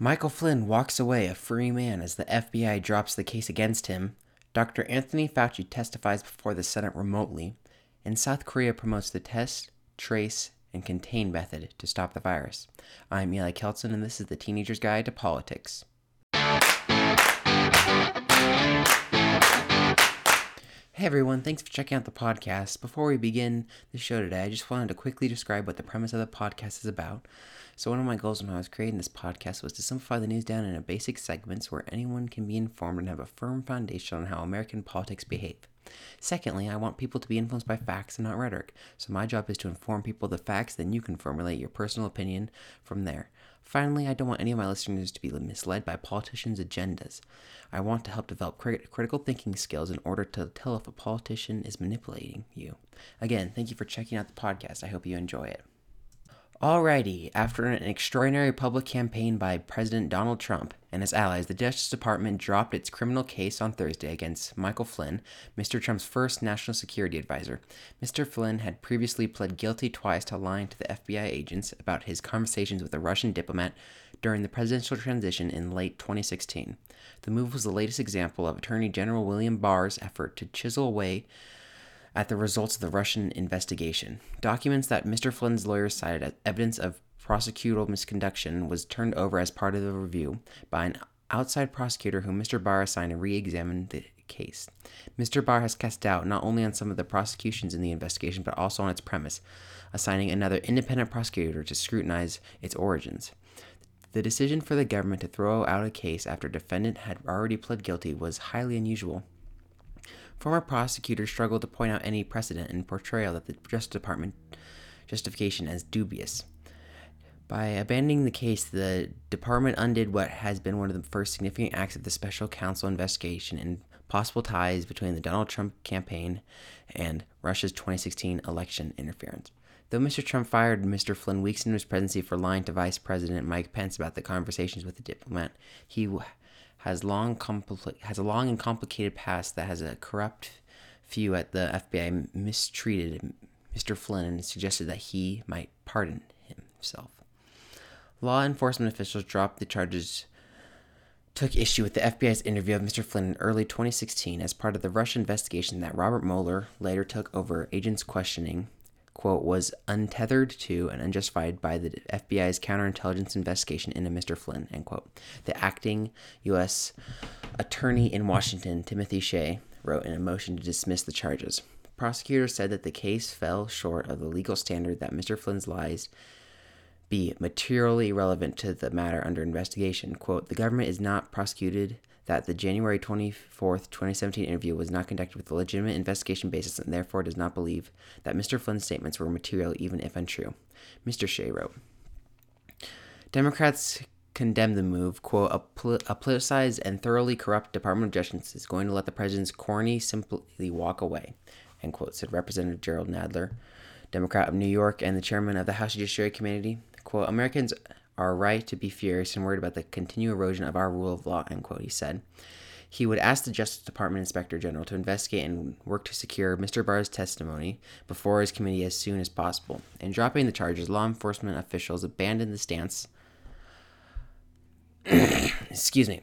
Michael Flynn walks away a free man as the FBI drops the case against him. Dr. Anthony Fauci testifies before the Senate remotely. And South Korea promotes the test, trace, and contain method to stop the virus. I'm Eli Kelson, and this is the Teenager's Guide to Politics. Hey everyone, thanks for checking out the podcast. Before we begin the show today, I just wanted to quickly describe what the premise of the podcast is about. So, one of my goals when I was creating this podcast was to simplify the news down into basic segments where anyone can be informed and have a firm foundation on how American politics behave. Secondly, I want people to be influenced by facts and not rhetoric. So, my job is to inform people the facts, then you can formulate your personal opinion from there. Finally, I don't want any of my listeners to be misled by politicians' agendas. I want to help develop crit- critical thinking skills in order to tell if a politician is manipulating you. Again, thank you for checking out the podcast. I hope you enjoy it. Alrighty, after an extraordinary public campaign by President Donald Trump and his allies, the Justice Department dropped its criminal case on Thursday against Michael Flynn, Mr. Trump's first national security advisor. Mr. Flynn had previously pled guilty twice to lying to the FBI agents about his conversations with a Russian diplomat during the presidential transition in late 2016. The move was the latest example of Attorney General William Barr's effort to chisel away at the results of the Russian investigation. Documents that Mr. Flynn's lawyers cited as evidence of prosecutorial misconduct was turned over as part of the review by an outside prosecutor whom Mr. Barr assigned to re examine the case. Mr. Barr has cast doubt not only on some of the prosecutions in the investigation, but also on its premise, assigning another independent prosecutor to scrutinize its origins. The decision for the government to throw out a case after a defendant had already pled guilty was highly unusual. Former prosecutors struggled to point out any precedent in portrayal of the Justice Department justification as dubious. By abandoning the case, the department undid what has been one of the first significant acts of the special counsel investigation and possible ties between the Donald Trump campaign and Russia's 2016 election interference. Though Mr. Trump fired Mr. Flynn weeks into his presidency for lying to Vice President Mike Pence about the conversations with the diplomat, he has long compli- has a long and complicated past that has a corrupt few at the FBI mistreated Mr. Flynn and suggested that he might pardon himself. Law enforcement officials dropped the charges took issue with the FBI's interview of Mr. Flynn in early 2016 as part of the Russia investigation that Robert Mueller later took over agents' questioning quote, was untethered to and unjustified by the FBI's counterintelligence investigation into Mr. Flynn, end quote. The acting U.S. attorney in Washington, Timothy Shea, wrote in a motion to dismiss the charges. Prosecutors said that the case fell short of the legal standard that Mr. Flynn's lies be materially relevant to the matter under investigation. Quote, the government is not prosecuted that the January 24, 2017 interview was not conducted with a legitimate investigation basis and therefore does not believe that Mr. Flynn's statements were material even if untrue. Mr. Shea wrote. Democrats condemned the move, quote, a, a politicized and thoroughly corrupt Department of Justice is going to let the president's corny simply walk away, end quote, said Representative Jerrold Nadler, Democrat of New York and the chairman of the House Judiciary Committee. Quote, Americans are right to be furious and worried about the continued erosion of our rule of law, end quote, he said. He would ask the Justice Department Inspector General to investigate and work to secure Mr. Barr's testimony before his committee as soon as possible. In dropping the charges, law enforcement officials abandoned the stance. excuse me.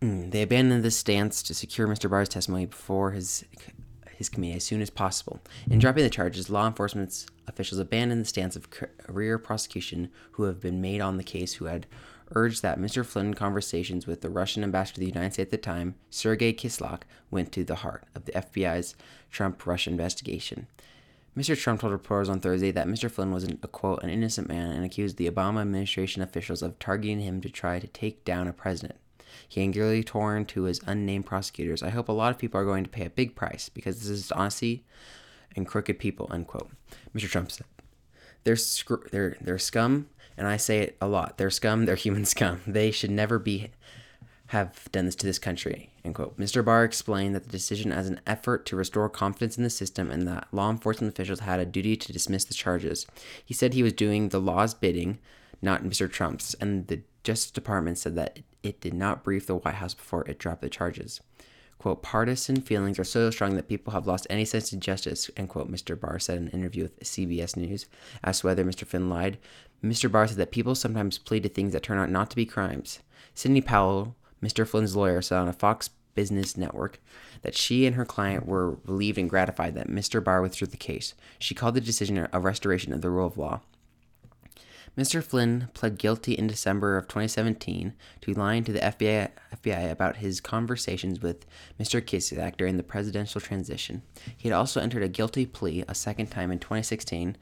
Mm, they abandoned the stance to secure Mr. Barr's testimony before his his committee as soon as possible. In dropping the charges, law enforcement officials abandoned the stance of career prosecution who have been made on the case who had urged that Mr. Flynn conversations with the Russian ambassador to the United States at the time, Sergei Kislyak, went to the heart of the FBI's Trump Russia investigation. Mr. Trump told reporters on Thursday that Mr. Flynn was, an, a quote, an innocent man and accused the Obama administration officials of targeting him to try to take down a president. He angrily turned to his unnamed prosecutors. I hope a lot of people are going to pay a big price because this is honesty and crooked people, unquote. Mr. Trump said. They're, they're, they're scum, and I say it a lot. They're scum, they're human scum. They should never be have done this to this country. End quote. Mr. Barr explained that the decision as an effort to restore confidence in the system and that law enforcement officials had a duty to dismiss the charges. He said he was doing the law's bidding, not Mr. Trump's, and the Justice Department said that it did not brief the White House before it dropped the charges. Quote, partisan feelings are so strong that people have lost any sense of justice, end quote, Mr. Barr said in an interview with CBS News. Asked whether Mr. Flynn lied, Mr. Barr said that people sometimes plead to things that turn out not to be crimes. Sidney Powell, Mr. Flynn's lawyer, said on a Fox Business Network that she and her client were relieved and gratified that Mr. Barr withdrew the case. She called the decision a restoration of the rule of law. Mr. Flynn pled guilty in December of 2017 to lying to the FBI, FBI about his conversations with Mr. Kislyak during the presidential transition. He had also entered a guilty plea a second time in 2016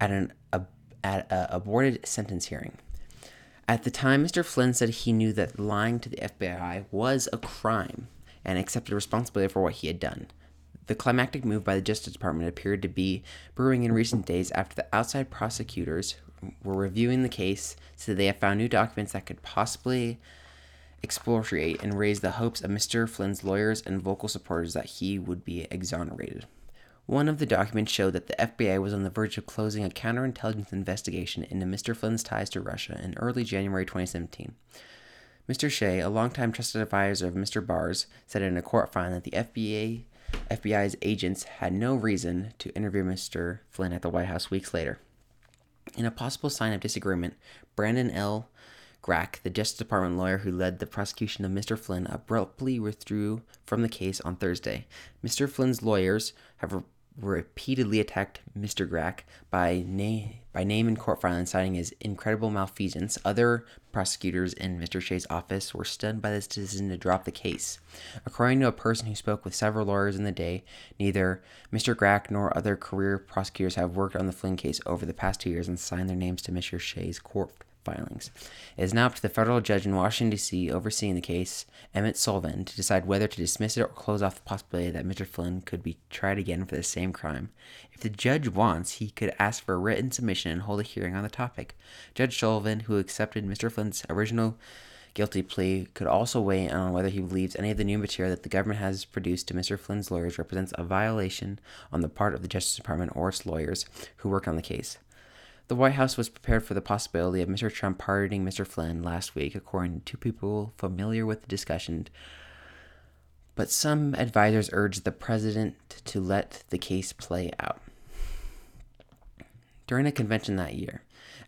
at an a, at a aborted sentence hearing. At the time, Mr. Flynn said he knew that lying to the FBI was a crime and accepted responsibility for what he had done. The climactic move by the Justice Department appeared to be brewing in recent days after the outside prosecutors were reviewing the case so they have found new documents that could possibly expropriate and raise the hopes of Mr. Flynn's lawyers and vocal supporters that he would be exonerated. One of the documents showed that the FBI was on the verge of closing a counterintelligence investigation into Mr. Flynn's ties to Russia in early January 2017. Mr. Shea, a longtime trusted advisor of Mr. Barr's, said in a court filing that the FBI, FBI's agents had no reason to interview Mr. Flynn at the White House weeks later. In a possible sign of disagreement, Brandon L. Grack, the Justice Department lawyer who led the prosecution of Mr. Flynn, abruptly withdrew from the case on Thursday. Mr. Flynn's lawyers have repeatedly attacked Mr. Grack by, by name in court filing, citing his incredible malfeasance. Other prosecutors in Mr. Shea's office were stunned by this decision to drop the case. According to a person who spoke with several lawyers in the day, neither Mr. Grack nor other career prosecutors have worked on the Flynn case over the past two years and signed their names to Mr. Shea's court filings. It is now up to the federal judge in Washington, D.C., overseeing the case, Emmett Sullivan, to decide whether to dismiss it or close off the possibility that Mr. Flynn could be tried again for the same crime. If the judge wants, he could ask for a written submission and hold a hearing on the topic. Judge Sullivan, who accepted Mr. Flynn's original guilty plea, could also weigh in on whether he believes any of the new material that the government has produced to Mr. Flynn's lawyers represents a violation on the part of the Justice Department or its lawyers who worked on the case. The White House was prepared for the possibility of Mr. Trump pardoning Mr. Flynn last week, according to people familiar with the discussion. But some advisors urged the president to let the case play out. During a convention that year,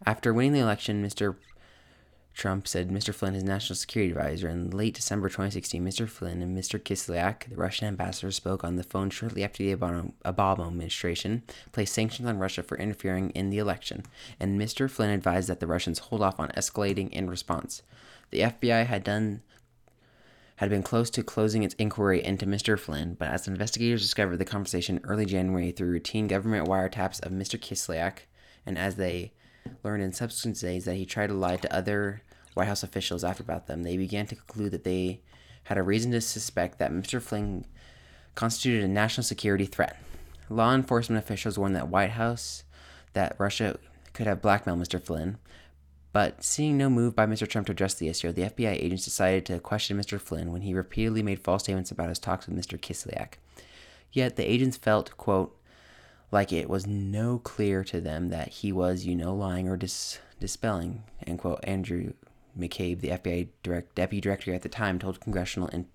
after winning the election, Mr. Trump said Mr. Flynn, his national security advisor, in late December 2016, Mr. Flynn and Mr. Kislyak, the Russian ambassador, spoke on the phone shortly after the Obama administration placed sanctions on Russia for interfering in the election, and Mr. Flynn advised that the Russians hold off on escalating in response. The FBI had done had been close to closing its inquiry into Mr. Flynn, but as investigators discovered the conversation early January through routine government wiretaps of Mr. Kislyak, and as they learned in subsequent days that he tried to lie to other White House officials after about them, they began to conclude that they had a reason to suspect that Mr. Flynn constituted a national security threat. Law enforcement officials warned that White House that Russia could have blackmailed Mr. Flynn, but seeing no move by Mr. Trump to address the issue, the FBI agents decided to question Mr. Flynn when he repeatedly made false statements about his talks with Mr. Kislyak. Yet the agents felt, quote, like it was no clear to them that he was, you know, lying or dis- dispelling, end quote. Andrew McCabe, the FBI direct, deputy director at the time, told congressional in-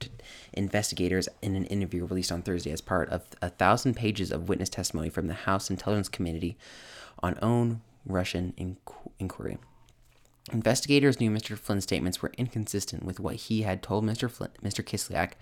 investigators in an interview released on Thursday as part of a thousand pages of witness testimony from the House Intelligence Committee on own Russian inqu- inquiry. Investigators knew Mr. Flynn's statements were inconsistent with what he had told Mr. Flynn, Mr. Kislyak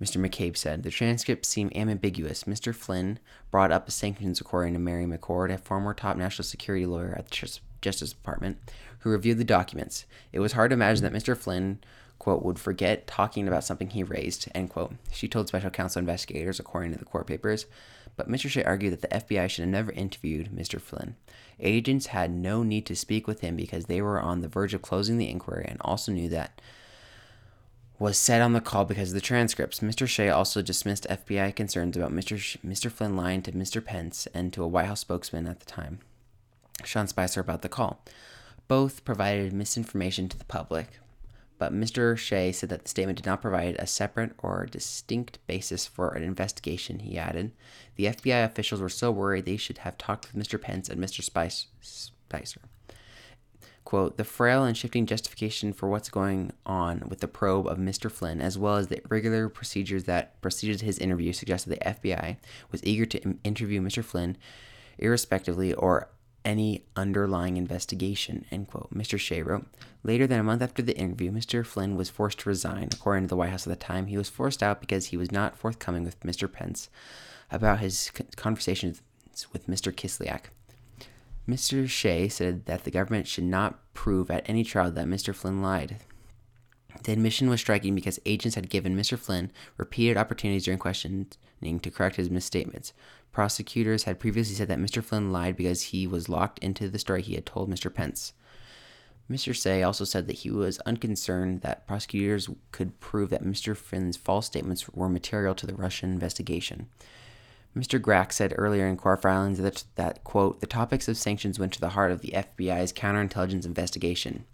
Mr. McCabe said. The transcripts seem ambiguous. Mr. Flynn brought up the sanctions according to Mary McCord, a former top national security lawyer at the Justice Department, who reviewed the documents. It was hard to imagine that Mr. Flynn, quote, would forget talking about something he raised, end quote. She told special counsel investigators, according to the court papers. But Mr. Shea argued that the FBI should have never interviewed Mr. Flynn. Agents had no need to speak with him because they were on the verge of closing the inquiry and also knew that was said on the call because of the transcripts. Mr. Shea also dismissed FBI concerns about Mr. Sh- Mr. Flynn lying to Mr. Pence and to a White House spokesman at the time, Sean Spicer, about the call. Both provided misinformation to the public, but Mr. Shea said that the statement did not provide a separate or distinct basis for an investigation, he added. The FBI officials were so worried they should have talked with Mr. Pence and Mr. Spicer quote, the frail and shifting justification for what's going on with the probe of Mr. Flynn, as well as the regular procedures that preceded his interview, suggested the FBI was eager to interview Mr. Flynn irrespectively or any underlying investigation, end quote. Mr. Shea wrote. Later than a month after the interview, Mr. Flynn was forced to resign. According to the White House at the time, he was forced out because he was not forthcoming with Mr. Pence about his conversations with Mr. Kislyak. Mr. Shea said that the government should not prove at any trial that Mr. Flynn lied. The admission was striking because agents had given Mr. Flynn repeated opportunities during questioning to correct his misstatements. Prosecutors had previously said that Mr. Flynn lied because he was locked into the story he had told Mr. Pence. Mr. Shea also said that he was unconcerned that prosecutors could prove that Mr. Flynn's false statements were material to the Russian investigation. Mr. Grack said earlier in court filings that, that, quote, the topics of sanctions went to the heart of the FBI's counterintelligence investigation.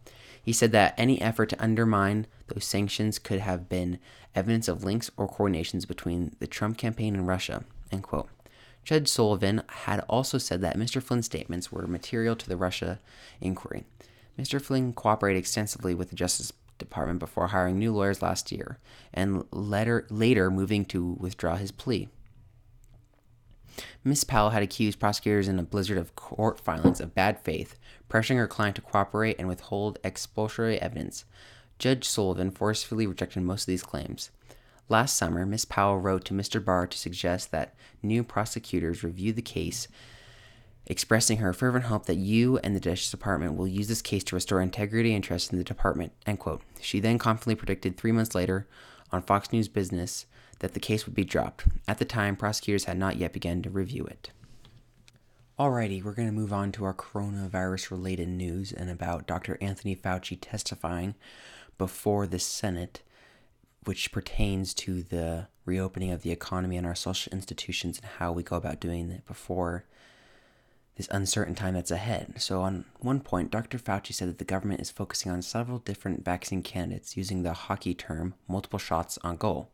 He said that any effort to undermine those sanctions could have been evidence of links or coordinations between the Trump campaign and Russia, end quote. Judge Sullivan had also said that Mr. Flynn's statements were material to the Russia inquiry. Mr. Flynn cooperated extensively with the Justice Department before hiring new lawyers last year, and later, later moving to withdraw his plea. Miss Powell had accused prosecutors in a blizzard of court filings of bad faith, pressuring her client to cooperate and withhold exculpatory evidence. Judge Sullivan forcefully rejected most of these claims. Last summer, Miss Powell wrote to Mr. Barr to suggest that new prosecutors review the case, expressing her fervent hope that you and the Justice Department will use this case to restore integrity and trust in the department. End quote. She then confidently predicted three months later on Fox News Business that the case would be dropped. At the time, prosecutors had not yet begun to review it. Alrighty, we're going to move on to our coronavirus related news and about Dr. Anthony Fauci testifying before the Senate, which pertains to the reopening of the economy and our social institutions and how we go about doing it before this uncertain time that's ahead. So, on one point, Dr. Fauci said that the government is focusing on several different vaccine candidates using the hockey term multiple shots on goal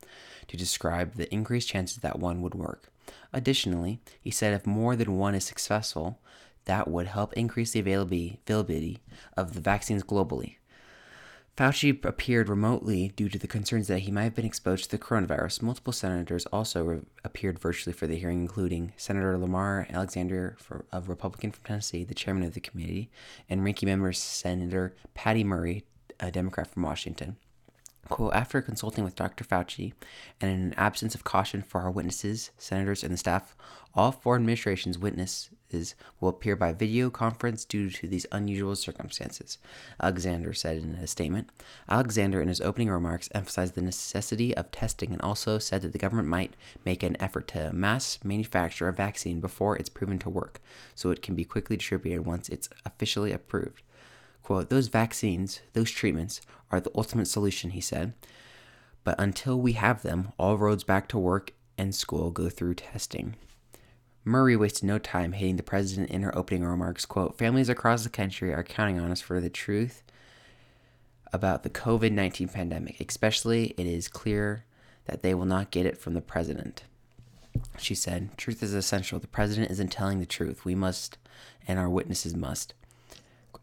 to describe the increased chances that one would work. Additionally, he said if more than one is successful, that would help increase the availability of the vaccines globally. Fauci appeared remotely due to the concerns that he might have been exposed to the coronavirus. Multiple senators also re- appeared virtually for the hearing, including Senator Lamar Alexander for, of Republican from Tennessee, the chairman of the committee, and ranking member Senator Patty Murray, a Democrat from Washington. Quote, after consulting with Dr. Fauci and in an absence of caution for our witnesses, senators, and the staff, all four administrations' witnesses will appear by video conference due to these unusual circumstances, Alexander said in a statement. Alexander, in his opening remarks, emphasized the necessity of testing and also said that the government might make an effort to mass manufacture a vaccine before it's proven to work, so it can be quickly distributed once it's officially approved. Quote, those vaccines, those treatments, are the ultimate solution, he said. But until we have them, all roads back to work and school go through testing. Murray wasted no time hitting the president in her opening remarks. Quote, families across the country are counting on us for the truth about the COVID 19 pandemic. Especially, it is clear that they will not get it from the president. She said, Truth is essential. The president isn't telling the truth. We must, and our witnesses must.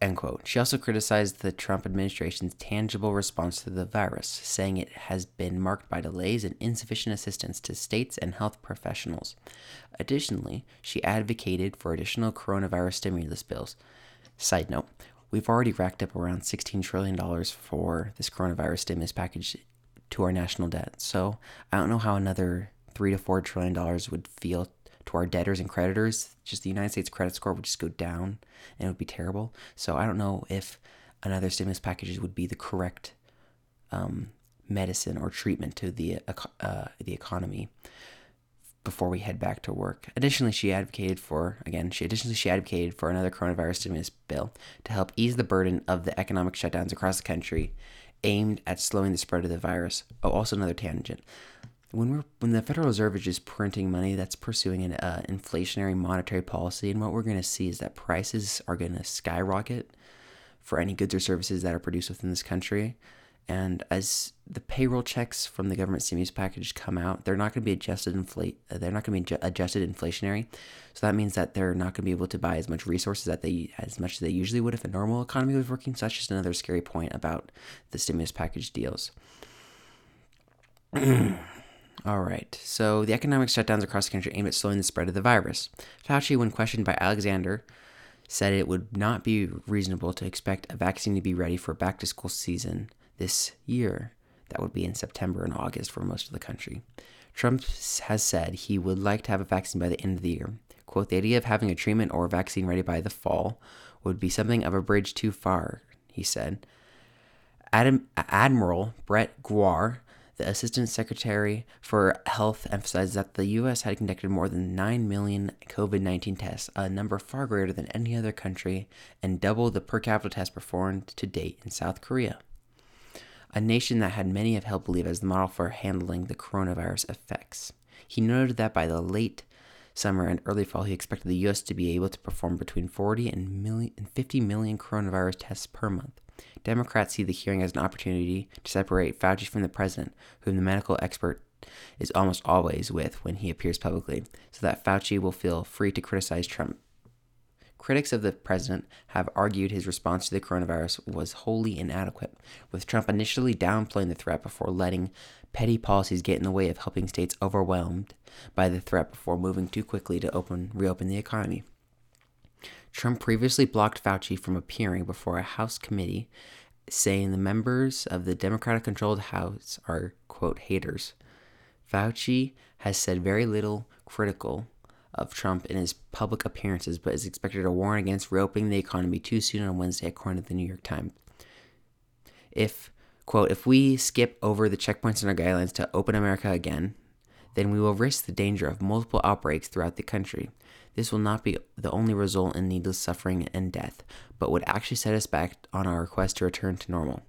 End quote. She also criticized the Trump administration's tangible response to the virus, saying it has been marked by delays and insufficient assistance to states and health professionals. Additionally, she advocated for additional coronavirus stimulus bills. Side note, we've already racked up around $16 trillion for this coronavirus stimulus package to our national debt. So I don't know how another three to four trillion dollars would feel to our debtors and creditors, just the United States credit score would just go down and it would be terrible. So I don't know if another stimulus package would be the correct um, medicine or treatment to the uh, the economy before we head back to work. Additionally, she advocated for again, she additionally she advocated for another coronavirus stimulus bill to help ease the burden of the economic shutdowns across the country aimed at slowing the spread of the virus. Oh, also another tangent when we're when the Federal Reserve is just printing money, that's pursuing an uh, inflationary monetary policy, and what we're going to see is that prices are going to skyrocket for any goods or services that are produced within this country. And as the payroll checks from the government stimulus package come out, they're not going to be adjusted inflate. They're not going to be adjusted inflationary. So that means that they're not going to be able to buy as much resources that they as much as they usually would if a normal economy was working. So that's just another scary point about the stimulus package deals. All right. So the economic shutdowns across the country aim at slowing the spread of the virus. Fauci, when questioned by Alexander, said it would not be reasonable to expect a vaccine to be ready for back to school season this year. That would be in September and August for most of the country. Trump has said he would like to have a vaccine by the end of the year. Quote, the idea of having a treatment or a vaccine ready by the fall would be something of a bridge too far, he said. Adam, Admiral Brett Giroir, the Assistant Secretary for Health, emphasized that the U.S. had conducted more than 9 million COVID 19 tests, a number far greater than any other country, and double the per capita tests performed to date in South Korea a nation that had many have held believe as the model for handling the coronavirus effects. He noted that by the late summer and early fall, he expected the U.S. to be able to perform between 40 and, and 50 million coronavirus tests per month. Democrats see the hearing as an opportunity to separate Fauci from the president, whom the medical expert is almost always with when he appears publicly, so that Fauci will feel free to criticize Trump Critics of the president have argued his response to the coronavirus was wholly inadequate, with Trump initially downplaying the threat before letting petty policies get in the way of helping states overwhelmed by the threat before moving too quickly to open reopen the economy. Trump previously blocked Fauci from appearing before a House committee, saying the members of the Democratic controlled House are, quote, haters. Fauci has said very little critical of Trump in his public appearances, but is expected to warn against reopening the economy too soon on Wednesday, according to the New York Times. If, quote, if we skip over the checkpoints in our guidelines to open America again, then we will risk the danger of multiple outbreaks throughout the country. This will not be the only result in needless suffering and death, but would actually set us back on our quest to return to normal.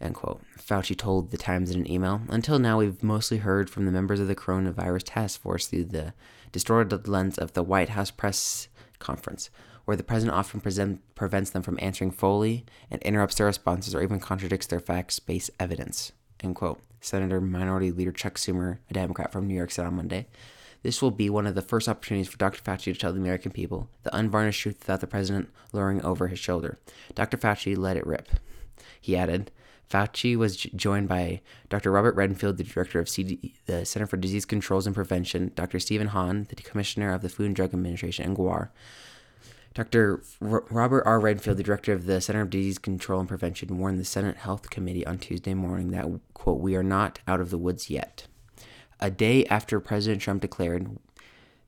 End quote. Fauci told the Times in an email. Until now, we've mostly heard from the members of the coronavirus task force through the distorted lens of the White House press conference, where the president often present, prevents them from answering fully and interrupts their responses or even contradicts their facts based evidence. End quote. Senator Minority Leader Chuck Schumer, a Democrat from New York, said on Monday. This will be one of the first opportunities for Dr. Fauci to tell the American people the unvarnished truth without the president luring over his shoulder. Dr. Fauci let it rip. He added, Fauci was joined by Dr. Robert Redfield, the director of CD, the Center for Disease Controls and Prevention, Dr. Stephen Hahn, the commissioner of the Food and Drug Administration, and Giroir. Dr. R- Robert R. Redfield, the director of the Center of Disease Control and Prevention, warned the Senate Health Committee on Tuesday morning that, quote, we are not out of the woods yet. A day after President Trump declared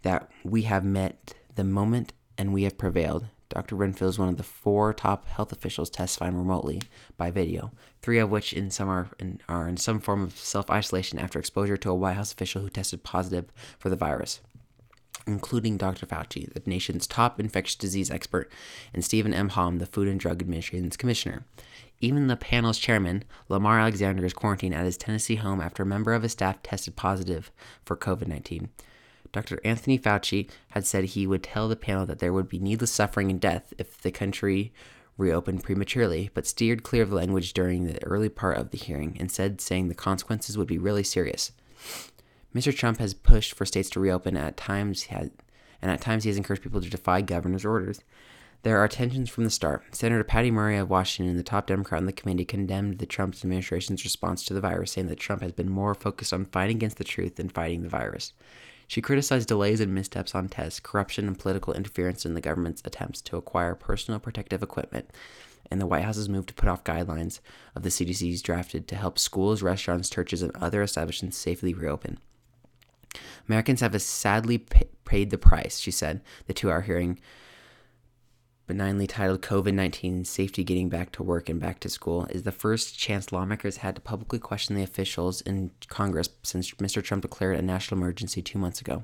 that we have met the moment and we have prevailed, Dr. Redfield is one of the four top health officials testifying remotely by video, three of which in some are in, are in some form of self isolation after exposure to a White House official who tested positive for the virus, including Dr. Fauci, the nation's top infectious disease expert, and Stephen M. Hahn, the Food and Drug Administration's commissioner. Even the panel's chairman, Lamar Alexander, is quarantined at his Tennessee home after a member of his staff tested positive for COVID 19. Dr. Anthony Fauci had said he would tell the panel that there would be needless suffering and death if the country reopened prematurely, but steered clear of language during the early part of the hearing, instead saying the consequences would be really serious. Mr. Trump has pushed for states to reopen at times and at times he has encouraged people to defy governor's orders. There are tensions from the start. Senator Patty Murray of Washington, the top Democrat on the committee, condemned the Trump administration's response to the virus, saying that Trump has been more focused on fighting against the truth than fighting the virus. She criticized delays and missteps on tests, corruption, and political interference in the government's attempts to acquire personal protective equipment, and the White House's move to put off guidelines of the CDC's drafted to help schools, restaurants, churches, and other establishments safely reopen. Americans have sadly paid the price, she said, the two hour hearing benignly titled COVID 19 Safety Getting Back to Work and Back to School, is the first chance lawmakers had to publicly question the officials in Congress since Mr. Trump declared a national emergency two months ago.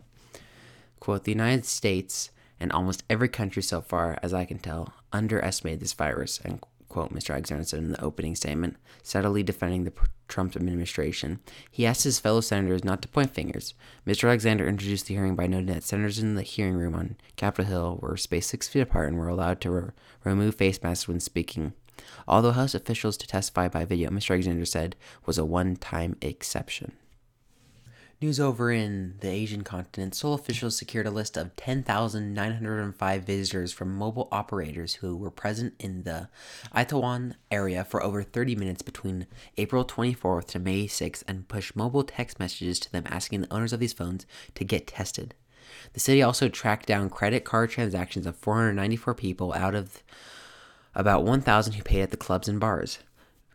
Quote The United States and almost every country so far, as I can tell, underestimated this virus, and quote Mr. Alexander said in the opening statement, subtly defending the Trump administration. He asked his fellow senators not to point fingers. Mr. Alexander introduced the hearing by noting that senators in the hearing room on Capitol Hill were spaced six feet apart and were allowed to re- remove face masks when speaking. Although House officials to testify by video, Mr. Alexander said was a one time exception. News over in the Asian continent, Seoul officials secured a list of 10,905 visitors from mobile operators who were present in the Itaewon area for over 30 minutes between April 24th to May 6th and pushed mobile text messages to them asking the owners of these phones to get tested. The city also tracked down credit card transactions of 494 people out of about 1,000 who paid at the clubs and bars.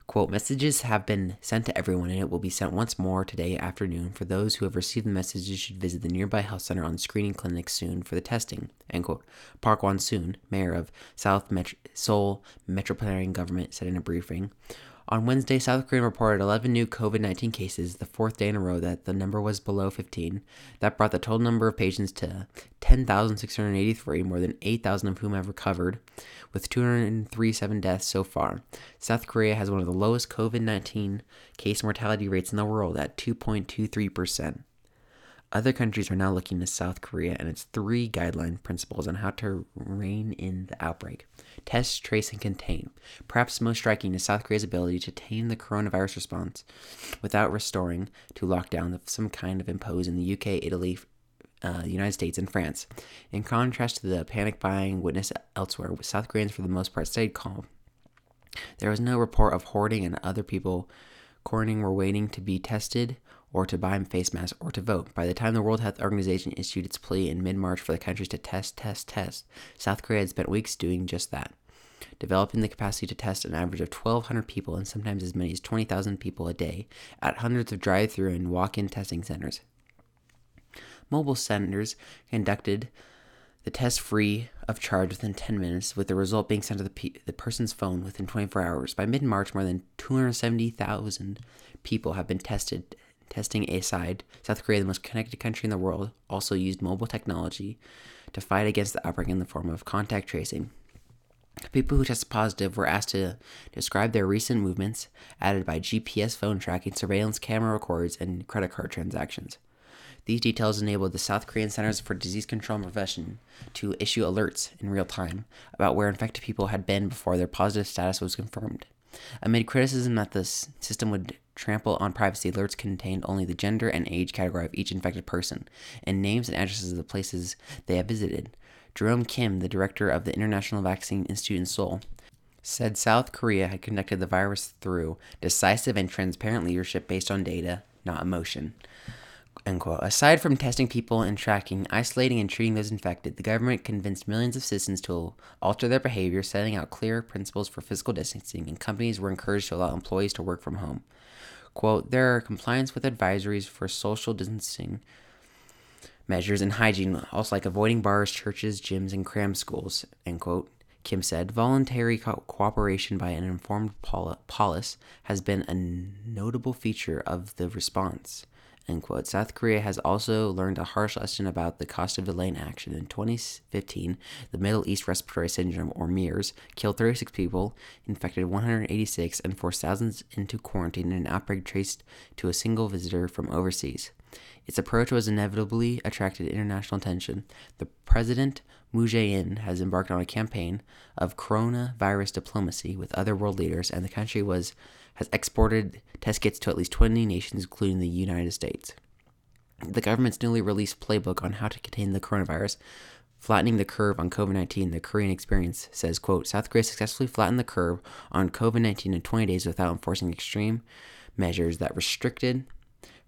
Quote, messages have been sent to everyone and it will be sent once more today afternoon. For those who have received the messages should visit the nearby health center on screening clinic soon for the testing, end quote. Park Won-soon, mayor of South Met- Seoul Metropolitan Government, said in a briefing. On Wednesday, South Korea reported 11 new COVID 19 cases, the fourth day in a row that the number was below 15. That brought the total number of patients to 10,683, more than 8,000 of whom have recovered, with 237 deaths so far. South Korea has one of the lowest COVID 19 case mortality rates in the world at 2.23%. Other countries are now looking to South Korea and its three guideline principles on how to rein in the outbreak test, trace, and contain. Perhaps most striking is South Korea's ability to tame the coronavirus response without restoring to lockdown of some kind of imposed in the UK, Italy, uh, the United States, and France. In contrast to the panic buying witnessed elsewhere, South Koreans, for the most part, stayed calm. There was no report of hoarding, and other people quarantining were waiting to be tested or to buy face masks, or to vote. By the time the World Health Organization issued its plea in mid March for the countries to test, test, test, South Korea had spent weeks doing just that, developing the capacity to test an average of 1,200 people and sometimes as many as 20,000 people a day at hundreds of drive through and walk in testing centers. Mobile centers conducted the test free of charge within 10 minutes, with the result being sent to the, pe- the person's phone within 24 hours. By mid March, more than 270,000 people have been tested Testing aside, South Korea, the most connected country in the world, also used mobile technology to fight against the outbreak in the form of contact tracing. People who tested positive were asked to describe their recent movements, added by GPS phone tracking, surveillance camera records, and credit card transactions. These details enabled the South Korean Centers for Disease Control and Prevention to issue alerts in real time about where infected people had been before their positive status was confirmed. Amid criticism that the system would trample on privacy, alerts contained only the gender and age category of each infected person, and names and addresses of the places they have visited. Jerome Kim, the director of the International Vaccine Institute in Seoul, said South Korea had conducted the virus through decisive and transparent leadership based on data, not emotion. Aside from testing people and tracking, isolating, and treating those infected, the government convinced millions of citizens to alter their behavior, setting out clear principles for physical distancing, and companies were encouraged to allow employees to work from home. Quote, there are compliance with advisories for social distancing measures and hygiene, also like avoiding bars, churches, gyms, and cram schools, end quote. Kim said, voluntary co- cooperation by an informed polis has been a notable feature of the response. End quote. South Korea has also learned a harsh lesson about the cost of delaying action. In 2015, the Middle East Respiratory Syndrome, or MERS, killed 36 people, infected 186, and forced thousands into quarantine in an outbreak traced to a single visitor from overseas. Its approach was inevitably attracted international attention. The president, Moon Jae-in, has embarked on a campaign of coronavirus diplomacy with other world leaders, and the country was has exported test kits to at least 20 nations, including the United States. The government's newly released playbook on how to contain the coronavirus, flattening the curve on COVID-19, the Korean experience says, quote, South Korea successfully flattened the curve on COVID-19 in 20 days without enforcing extreme measures that restricted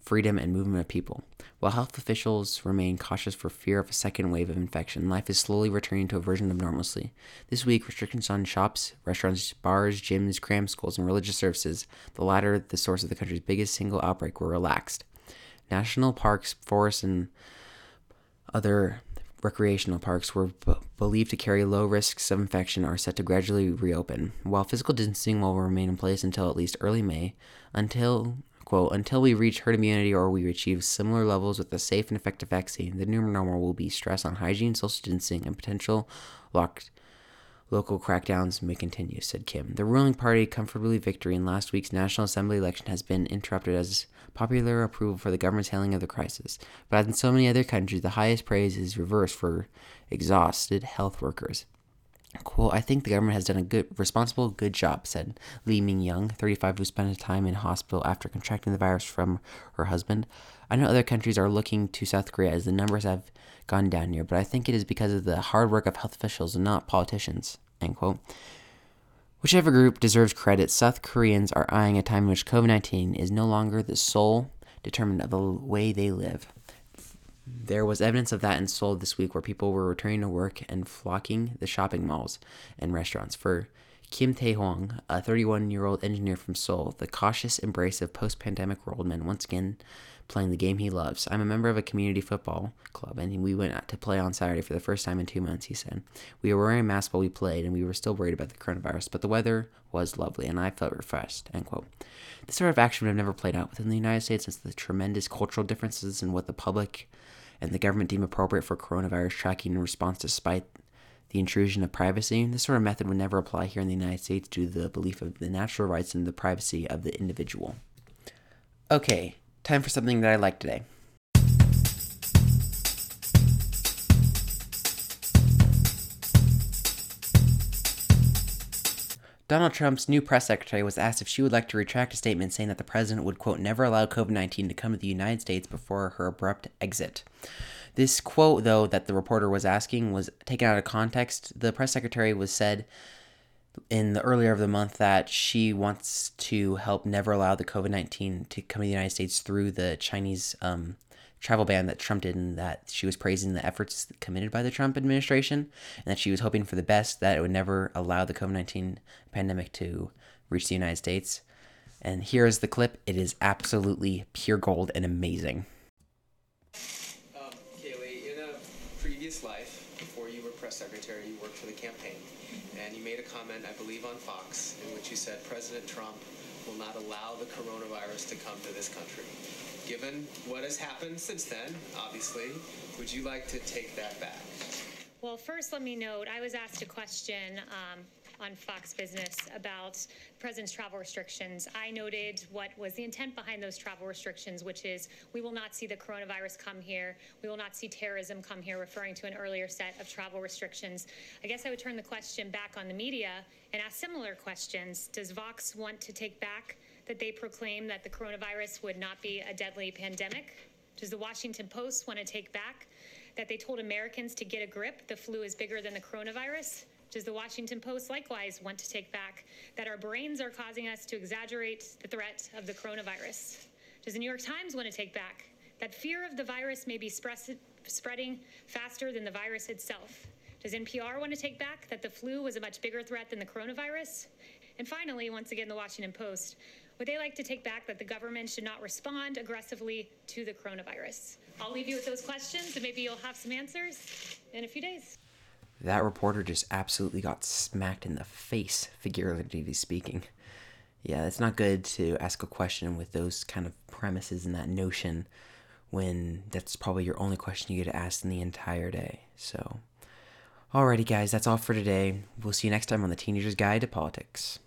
freedom and movement of people. While health officials remain cautious for fear of a second wave of infection, life is slowly returning to a version of normalcy. This week, restrictions on shops, restaurants, bars, gyms, cram schools, and religious services, the latter the source of the country's biggest single outbreak, were relaxed. National parks, forests, and other recreational parks were b- believed to carry low risks of infection are set to gradually reopen, while physical distancing will remain in place until at least early May, until Quote, until we reach herd immunity or we achieve similar levels with a safe and effective vaccine, the new normal will be stress on hygiene, social distancing, and potential locked local crackdowns may continue, said Kim. The ruling party comfortably victory in last week's National Assembly election has been interrupted as popular approval for the government's handling of the crisis. But as in so many other countries, the highest praise is reversed for exhausted health workers. Quote, I think the government has done a good, responsible, good job, said Lee Ming Young, 35, who spent time in hospital after contracting the virus from her husband. I know other countries are looking to South Korea as the numbers have gone down here, but I think it is because of the hard work of health officials and not politicians, end quote. Whichever group deserves credit, South Koreans are eyeing a time in which COVID 19 is no longer the sole determinant of the way they live. There was evidence of that in Seoul this week where people were returning to work and flocking the shopping malls and restaurants. For Kim Tae Hwang, a 31 year old engineer from Seoul, the cautious embrace of post pandemic world meant once again playing the game he loves. I'm a member of a community football club, and we went out to play on Saturday for the first time in two months, he said. We were wearing masks while we played, and we were still worried about the coronavirus, but the weather was lovely, and I felt refreshed, end quote. This sort of action would have never played out within the United States since the tremendous cultural differences in what the public and the government deem appropriate for coronavirus tracking and response despite the intrusion of privacy. This sort of method would never apply here in the United States due to the belief of the natural rights and the privacy of the individual. Okay, time for something that I like today. Donald Trump's new press secretary was asked if she would like to retract a statement saying that the president would, quote, never allow COVID 19 to come to the United States before her abrupt exit. This quote, though, that the reporter was asking was taken out of context. The press secretary was said in the earlier of the month that she wants to help never allow the COVID 19 to come to the United States through the Chinese um, travel ban that Trump did, and that she was praising the efforts committed by the Trump administration, and that she was hoping for the best, that it would never allow the COVID 19 pandemic to reach the United States. And here is the clip. It is absolutely pure gold and amazing. Um, Kayleigh, in a previous life, before you were press secretary, you worked for the campaign, and you made a comment, I believe, on Fox, in which you said President Trump will not allow the coronavirus to come to this country. Given what has happened since then, obviously, would you like to take that back? Well, first, let me note I was asked a question um, on Fox Business about the president's travel restrictions. I noted what was the intent behind those travel restrictions, which is we will not see the coronavirus come here. We will not see terrorism come here, referring to an earlier set of travel restrictions. I guess I would turn the question back on the media and ask similar questions. Does Vox want to take back that they proclaim that the coronavirus would not be a deadly pandemic? Does the Washington Post want to take back that they told Americans to get a grip? The flu is bigger than the coronavirus. Does the Washington Post likewise want to take back that our brains are causing us to exaggerate the threat of the coronavirus? Does the New York Times want to take back that fear of the virus may be spreading faster than the virus itself? Does NPR want to take back that the flu was a much bigger threat than the coronavirus? And finally, once again, the Washington Post would they like to take back that the government should not respond aggressively to the coronavirus? I'll leave you with those questions and maybe you'll have some answers in a few days. That reporter just absolutely got smacked in the face, figuratively speaking. Yeah, it's not good to ask a question with those kind of premises and that notion when that's probably your only question you get asked in the entire day. So, alrighty, guys, that's all for today. We'll see you next time on the Teenager's Guide to Politics.